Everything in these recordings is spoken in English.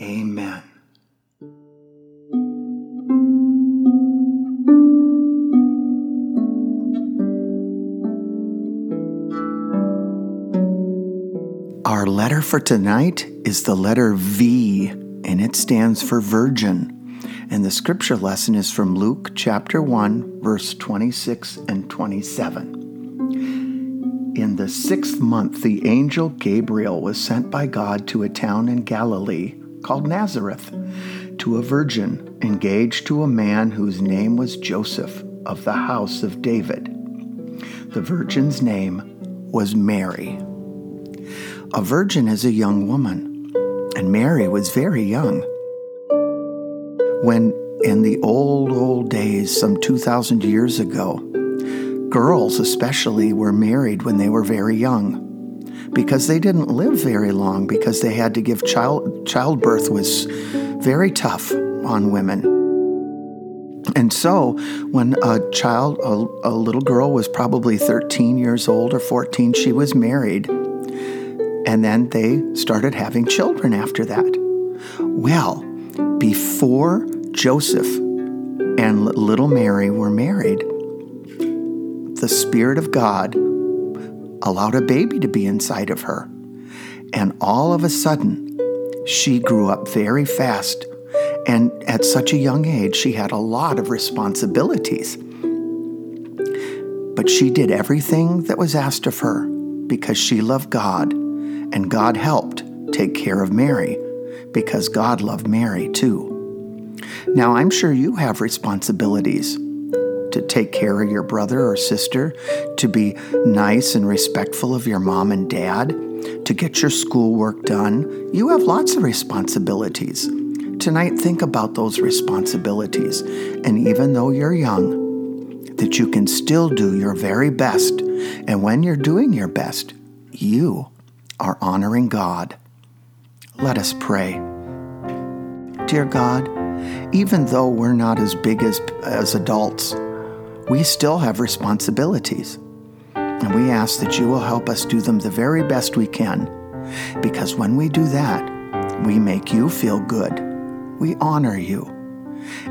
Amen. Our letter for tonight is the letter V, and it stands for virgin. And the scripture lesson is from Luke chapter 1, verse 26 and 27. In the sixth month, the angel Gabriel was sent by God to a town in Galilee called Nazareth to a virgin engaged to a man whose name was Joseph of the house of David. The virgin's name was Mary. A virgin is a young woman, and Mary was very young when in the old, old days, some 2,000 years ago, girls especially were married when they were very young because they didn't live very long because they had to give child childbirth was very tough on women. And so, when a child, a, a, little girl was probably 13 years old or 14, she was married. And then they started having children after that. Well, before Joseph and little Mary were married, the Spirit of God allowed a baby to be inside of her. And all of a sudden, she grew up very fast. And at such a young age, she had a lot of responsibilities. But she did everything that was asked of her because she loved God, and God helped take care of Mary because God loved Mary too. Now, I'm sure you have responsibilities to take care of your brother or sister, to be nice and respectful of your mom and dad, to get your schoolwork done. You have lots of responsibilities. Tonight, think about those responsibilities. And even though you're young, that you can still do your very best. And when you're doing your best, you are honoring God. Let us pray. Dear God, even though we're not as big as, as adults, we still have responsibilities. And we ask that you will help us do them the very best we can. Because when we do that, we make you feel good. We honor you.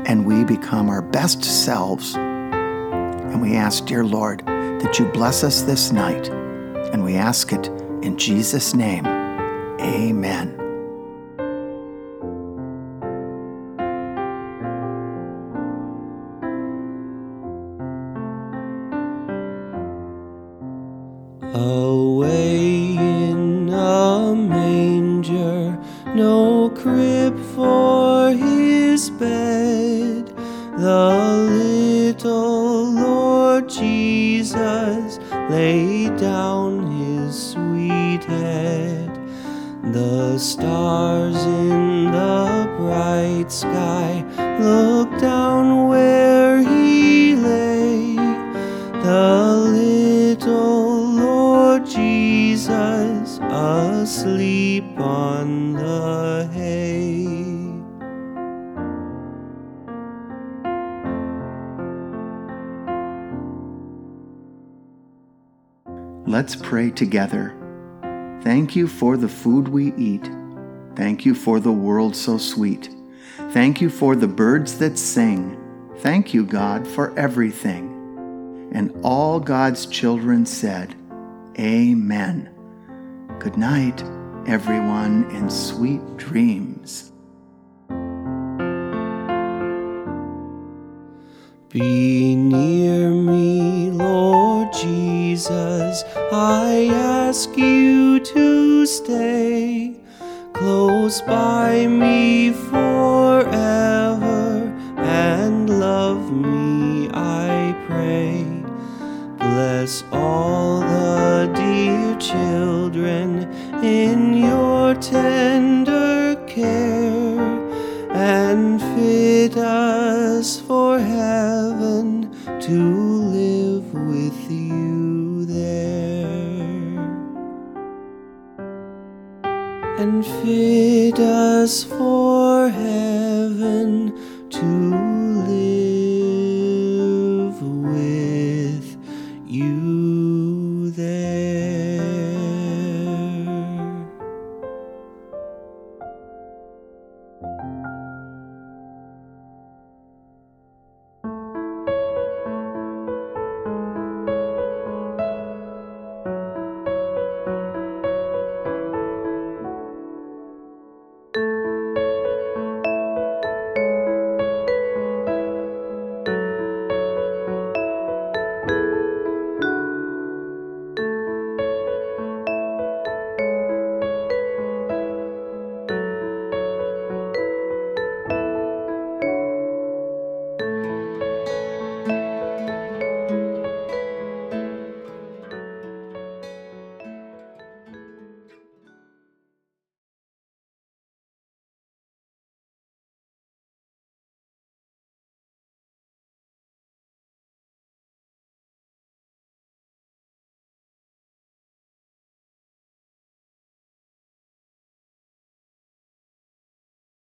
And we become our best selves. And we ask, dear Lord, that you bless us this night. And we ask it in Jesus' name. Amen. For his bed. The little Lord Jesus laid down his sweet head. The stars in the bright sky looked down Let's pray together. Thank you for the food we eat. Thank you for the world so sweet. Thank you for the birds that sing. Thank you, God, for everything. And all God's children said, Amen. Good night, everyone, and sweet dreams. Be I ask you to stay close by me forever and love me, I pray. Bless all the dear children in your tender care and fit us for heaven to us for heaven to live with you there.